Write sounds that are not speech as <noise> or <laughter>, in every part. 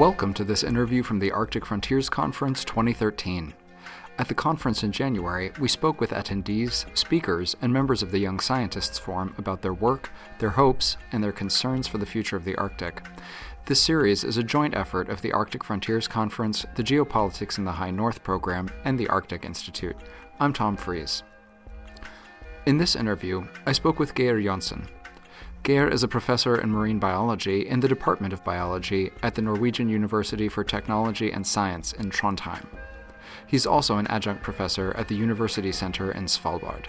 Welcome to this interview from the Arctic Frontiers Conference 2013. At the conference in January, we spoke with attendees, speakers, and members of the Young Scientists Forum about their work, their hopes, and their concerns for the future of the Arctic. This series is a joint effort of the Arctic Frontiers Conference, the Geopolitics in the High North program, and the Arctic Institute. I'm Tom Friis. In this interview, I spoke with Geir Johnsen. Geir is a professor in marine biology in the Department of Biology at the Norwegian University for Technology and Science in Trondheim. He's also an adjunct professor at the University Center in Svalbard.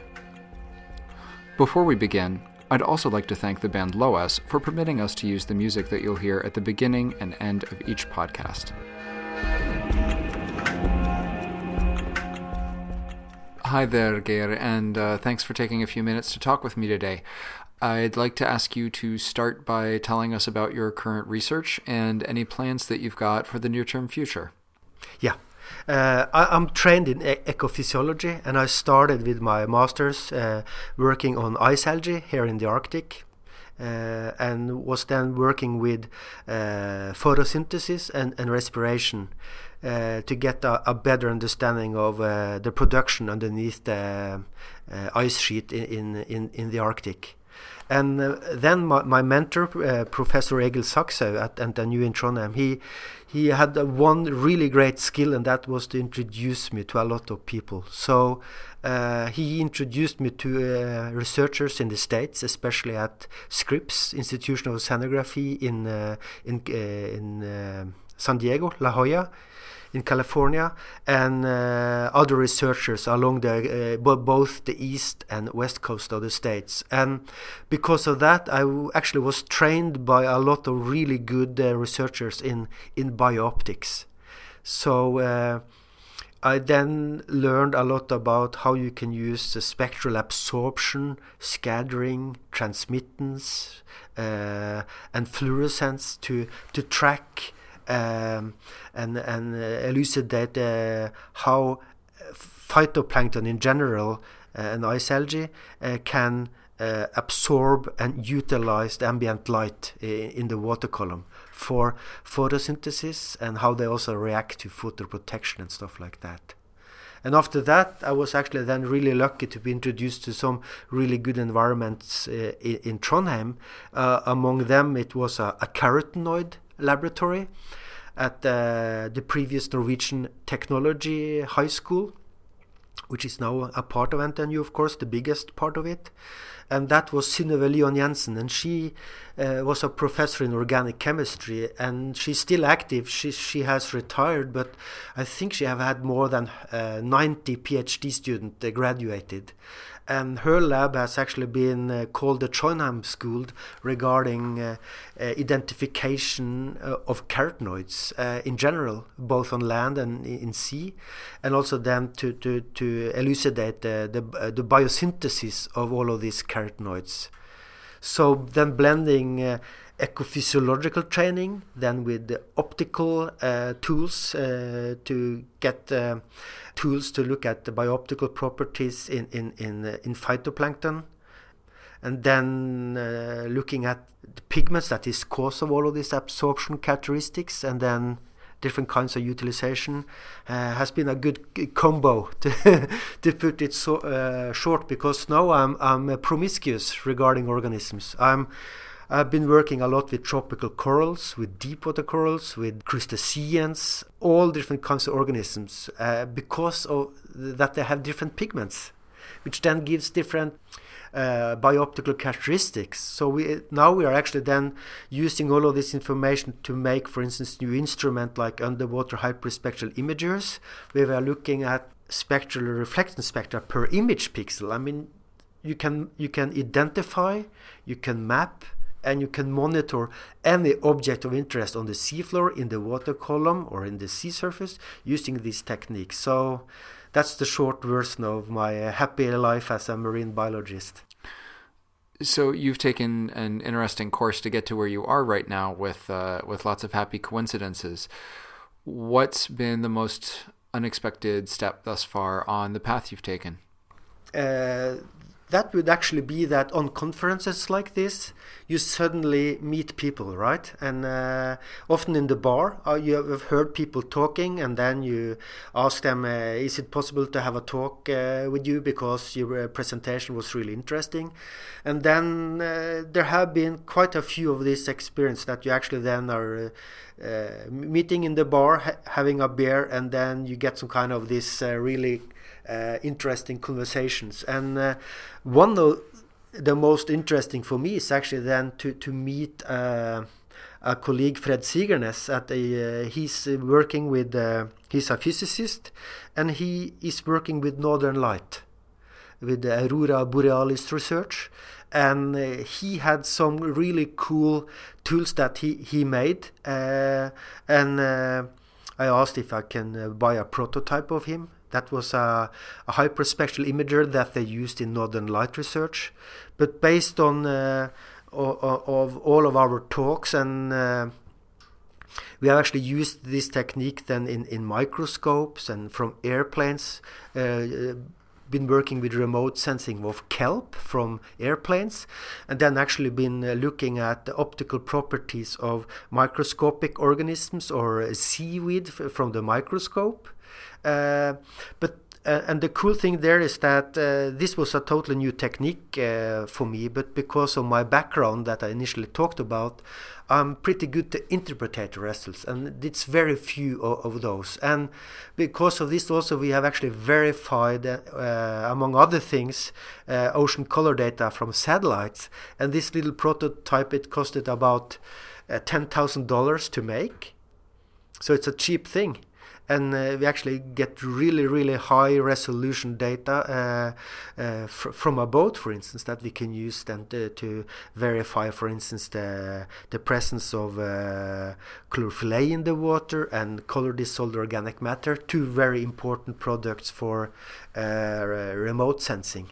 Before we begin, I'd also like to thank the band Loess for permitting us to use the music that you'll hear at the beginning and end of each podcast. Hi there, Geir, and uh, thanks for taking a few minutes to talk with me today. I'd like to ask you to start by telling us about your current research and any plans that you've got for the near term future. Yeah. Uh, I, am trained in e- ecophysiology and I started with my master's uh, working on ice algae here in the Arctic. Uh, and was then working with uh, photosynthesis and, and respiration uh, to get a, a, better understanding of uh, the production underneath the ice sheet in, in, in the Arctic. And uh, then my, my mentor, uh, Professor Egil Sakshaug at NTNU in Trondheim, he he had uh, one really great skill, and that was to introduce me to a lot of people. So uh, he introduced me to uh, researchers in the states, especially at Scripps Institution of Oceanography in uh, in in San Diego, La Jolla in California, and uh, other researchers along the uh, both the east and west coast of the states. And because of that, I actually was trained by a lot of really good uh, researchers in in biooptics. So. I then learned a lot about how you can use the spectral absorption, scattering, transmittance, uh, and fluorescence to to track um, and and uh, elucidate uh, how phytoplankton in general uh, and ice algae can absorb and utilize the ambient light in the water column for photosynthesis and how they also react to photoprotection and stuff like that. And after that, I was actually then really lucky to be introduced to some really good environments uh, in, in, Trondheim. Uh, among them, it was a, a carotenoid laboratory at uh, the previous Norwegian Technology High School, which is now a part of NTNU, of course, the biggest part of it. And that was Synnøve Liaaen Jensen, and she uh, was a professor in organic chemistry, and she's still active. She she has retired, but I think she have had more than uh, 90 PhD students uh, graduated and her lab has actually been uh, called the Trondheim School regarding uh, uh, identification uh, of carotenoids uh, in general, both on land and in sea, and also then to, to, to elucidate the, the, the biosynthesis of all of these carotenoids. So then blending uh, ecophysiological training, then with the optical uh, tools uh, to get uh, tools to look at the bioptical properties in in in, uh, in phytoplankton, and then uh, looking at the pigments that is cause of all of these absorption characteristics, and then different kinds of utilization uh, has been a good combo to <laughs> to put it so short because now I'm I'm promiscuous regarding organisms. I'm I've been working a lot with tropical corals, with deep water corals, with crustaceans, all different kinds of organisms, uh, because of that they have different pigments, which then gives different uh, bioptical characteristics. So we now we are actually then using all of this information to make, for instance, new instrument like underwater hyperspectral imagers, where we are looking at spectral reflection spectra per image pixel. I mean, you can you can identify, you can map, and you can monitor any object of interest on the seafloor, in the water column, or in the sea surface using this technique. So that's the short version of my happy life as a marine biologist. So you've taken an interesting course to get to where you are right now, with uh, with lots of happy coincidences. What's been the most unexpected step thus far on the path you've taken? Uh, that would actually be that on conferences like this, you suddenly meet people, right? And uh, often in the bar, uh, you have heard people talking, and then you ask them, uh, "Is it possible to have a talk uh, with you because your uh, presentation was really interesting?" And then uh, there have been quite a few of these experiences that you actually then are meeting in the bar, ha- having a beer, and then you get some kind of this really interesting conversations. And uh, one of the most interesting for me is actually then to to meet uh, a colleague, Fred Sigernes. At a, he's working with he's a physicist, and he is working with Northern Light, with the Aurora Borealis research and uh, he had some really cool tools that he he made uh, and uh, I asked if I can buy a prototype of him that was a, a hyperspectral imager that they used in Northern Light research. But based on uh, of all of our talks and uh, we have actually used this technique then in, in microscopes and from airplanes uh, been working with remote sensing of kelp from airplanes and then actually been uh, looking at the optical properties of microscopic organisms or seaweed from the microscope. Uh, but uh, and the cool thing there is that uh, this was a totally new technique uh, for me, but because of my background that I initially talked about, I'm pretty good to interpret results, and it's very few of, of, those. And because of this, also we have actually verified, uh, among other things, uh, ocean color data from satellites. And this little prototype it costed about ten thousand dollars to make, so it's a cheap thing and uh, we actually get really really high resolution data uh, uh, fr from a boat for instance that we can use then to, to verify for instance the the presence of uh, chlorophyll A in the water and color dissolved organic matter two very important products for uh, remote sensing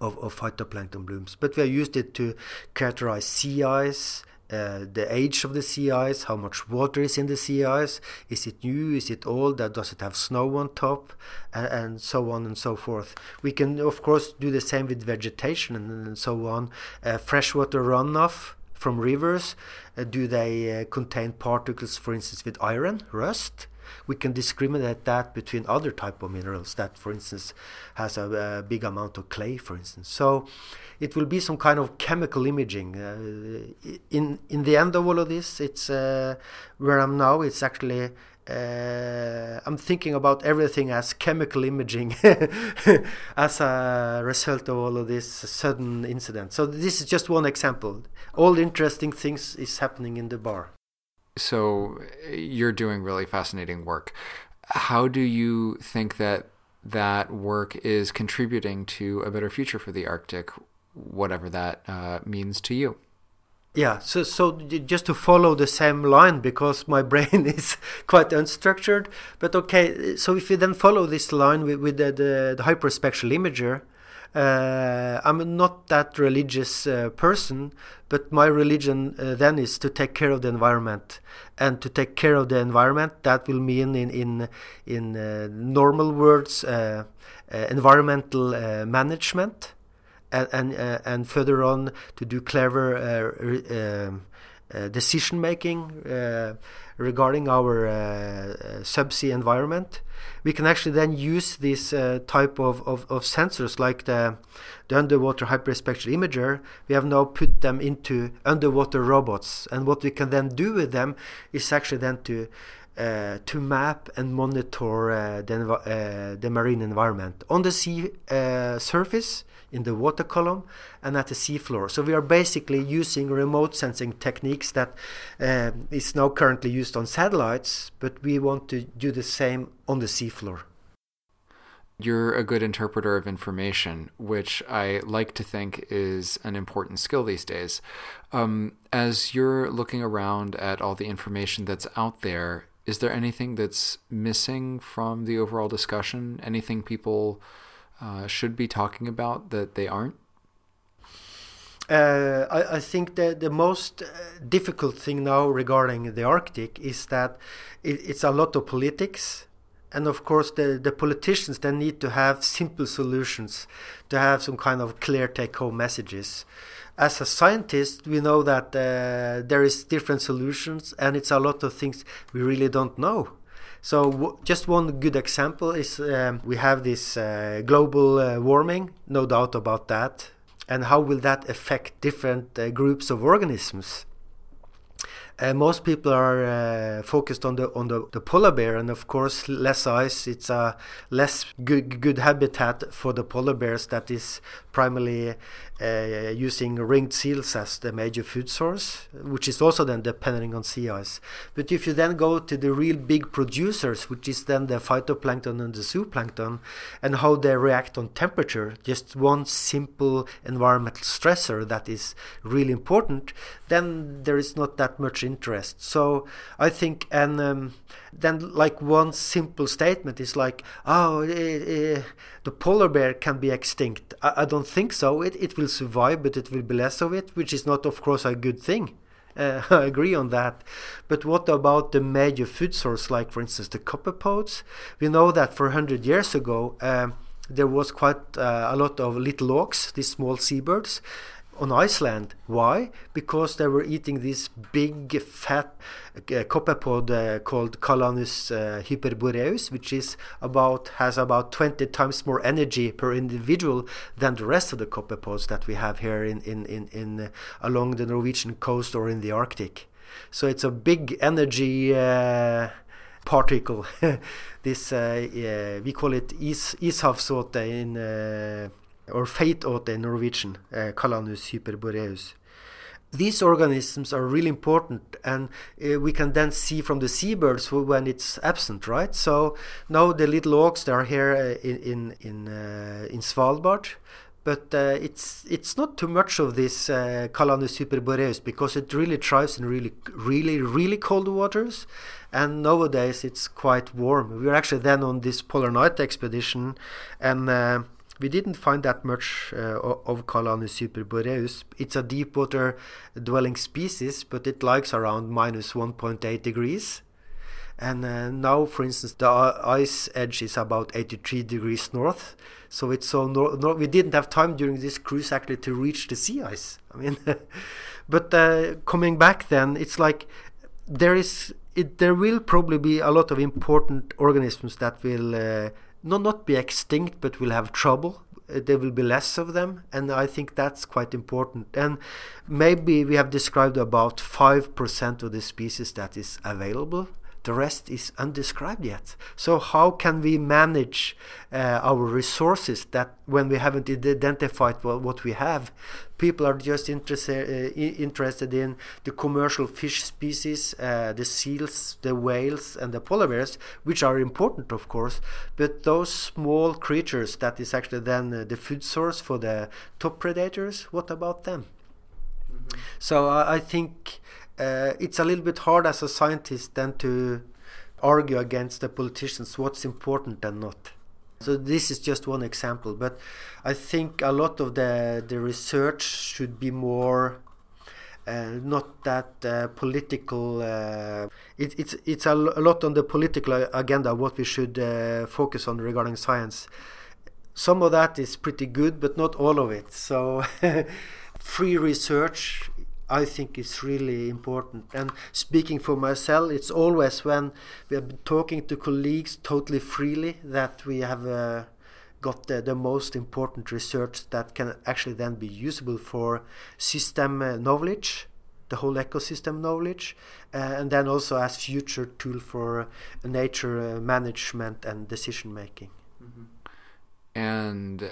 of, of phytoplankton blooms. But we have used it to characterize sea ice uh, the age of the sea ice, how much water is in the sea ice, is it new, is it old, does it have snow on top, and, and, so on and so forth. We can, of course, do the same with vegetation and, and so on. Uh, freshwater runoff from rivers, uh, do they uh, contain particles, for instance, with iron, rust? We can discriminate that between other type of minerals that for instance has a, a big amount of clay for instance so it will be some kind of chemical imaging uh, in in the end of all of this it's uh, where i'm now it's actually uh, I'm thinking about everything as chemical imaging <laughs> as a result of all of this sudden incident. So this is just one example. All interesting things is happening in the bar. So you're doing really fascinating work. How do you think that that work is contributing to a better future for the Arctic, whatever that uh, means to you? Yeah, so so just to follow the same line because my <laughs> brain is quite unstructured. But okay, so if you then follow this line with, with the, the, the hyperspectral imager, uh, I'm not that religious uh, person, but my religion uh, then is to take care of the environment, and to take care of the environment that will mean in in in uh, normal words uh, uh, environmental management, and and, and further on to do clever um, decision making regarding our uh, subsea environment, we can actually then use this uh, type of, of, of, sensors like the, the underwater hyperspectral imager. We have now put them into underwater robots, and what we can then do with them is actually then to uh, to map and monitor uh, the, uh, the marine environment. On the sea uh, surface in the water column and at the seafloor. So we are basically using remote sensing techniques that uh, is now currently used on satellites, but we want to do the same on the seafloor. You're a good interpreter of information, which I like to think is an important skill these days. Um, as you're looking around at all the information that's out there, is there anything that's missing from the overall discussion? Anything people uh, should be talking about that they aren't? Uh, I, I, think that the most uh, difficult thing now regarding the Arctic is that it, it's a lot of politics and of course the, the politicians they need to have simple solutions to have some kind of clear take-home messages as a scientist we know that uh, there is different solutions and it's a lot of things we really don't know so w- just one good example is um, we have this uh, global uh, warming no doubt about that. And how will that affect different uh, groups of organisms most people are uh, focused on the on the, the, polar bear, and of course, less ice. It's a less good good habitat for the polar bears that is primarily uh, using ringed seals as the major food source, which is also then depending on sea ice. But if you then go to the real big producers, which is then the phytoplankton and the zooplankton, and how they react on temperature, just one simple environmental stressor that is really important, then there is not that much interest. So I think, and um, then like one simple statement is like, oh, uh, the polar bear can be extinct. I, I don't think so. It, it will survive, but it will be less of it, which is not, of course, a good thing. Uh, <laughs> I agree on that. But what about the major food source, like, for instance, the copepods? We know that for 100 years ago, um, there was quite uh, a lot of little auks, these small seabirds, on Iceland. Why? Because they were eating this big fat uh, copepod uh, called Calanus uh, hyperboreus, which is about has about 20 times more energy per individual than the rest of the copepods that we have here in in in, in uh, along the Norwegian coast or in the Arctic. So it's a big energy. Uh, particle. <laughs> this uh, we call it is ishavsåte in or feitåte in Norwegian, uh, Calanus hyperboreus. These organisms are really important, and uh, we can then see from the seabirds when it's absent, right? So now the little auks are here uh, in in in, in Svalbard, but uh, it's it's not too much of this uh, Calanus hyperboreus because it really thrives in really really really cold waters, and nowadays it's quite warm. We were actually then on this polar night expedition, and uh, we didn't find that much uh, of Calanus hyperboreus. It's a deep water dwelling species, but it likes around minus 1.8 degrees. And uh, now, for instance, the ice edge is about 83 degrees north. So it's so nor- nor- we didn't have time during this cruise actually to reach the sea ice. I mean, <laughs> but uh, coming back then, it's like there is it, there will probably be a lot of important organisms that will uh, not not be extinct, but will have trouble. Uh, there will be less of them, and I think that's quite important. And maybe we have described about five percent of the species that is available the rest is undescribed yet. So how can we manage uh, our resources that when we haven't identified what, what we have? People are just interested uh, interested in the commercial fish species, uh, the seals, the whales, and the polar bears, which are important, of course. But those small creatures that is actually then uh, the food source for the top predators. What about them? Mm-hmm. So I think uh, it's a little bit hard as a scientist then to argue against the politicians what's important and not. So this is just one example, but I think a lot of the the research should be more uh, not that uh, political. Uh, it, it's it's a, a, lot on the political agenda what we should uh, focus on regarding science. Some of that is pretty good, but not all of it. So <laughs> free research I think is really important. And speaking for myself, it's always when we are talking to colleagues totally freely that we have uh, got the, the, most important research that can actually then be usable for system uh, knowledge, the whole ecosystem knowledge, uh, and then also as future tool for nature uh, management and decision making. Mm-hmm and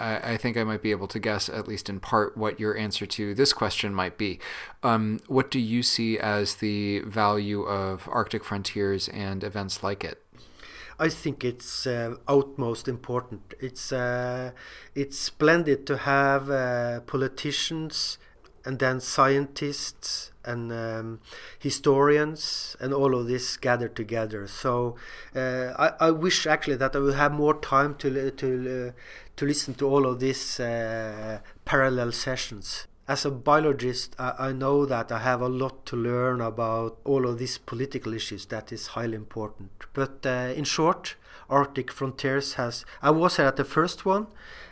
I, I, think I might be able to guess, at least in part, what your answer to this question might be. Um, what do you see as the value of Arctic Frontiers and events like it? I think it's uh, utmost important. It's uh, it's splendid to have uh, politicians and then scientists and um, historians and all of this gathered together. So uh, I, I, wish actually that I would have more time to to uh, to listen to all of these uh, parallel sessions. As a biologist, I, I, know that I have a lot to learn about all of these political issues. That is highly important. But uh, in short, Arctic Frontiers has. I was at the first one,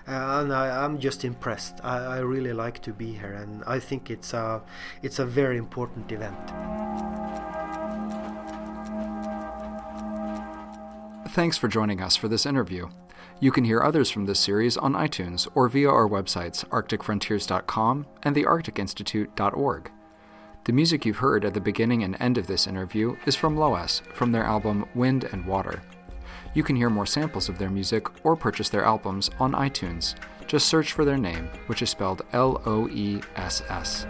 uh, and I, am just impressed. I, I, really like to be here, and I think it's a it's a very important event. Thanks for joining us for this interview. You can hear others from this series on iTunes or via our websites arcticfrontiers.com and thearcticinstitute.org. The music you've heard at the beginning and end of this interview is from Loess from their album Wind and Water. You can hear more samples of their music or purchase their albums on iTunes. Just search for their name, which is spelled L O E S S.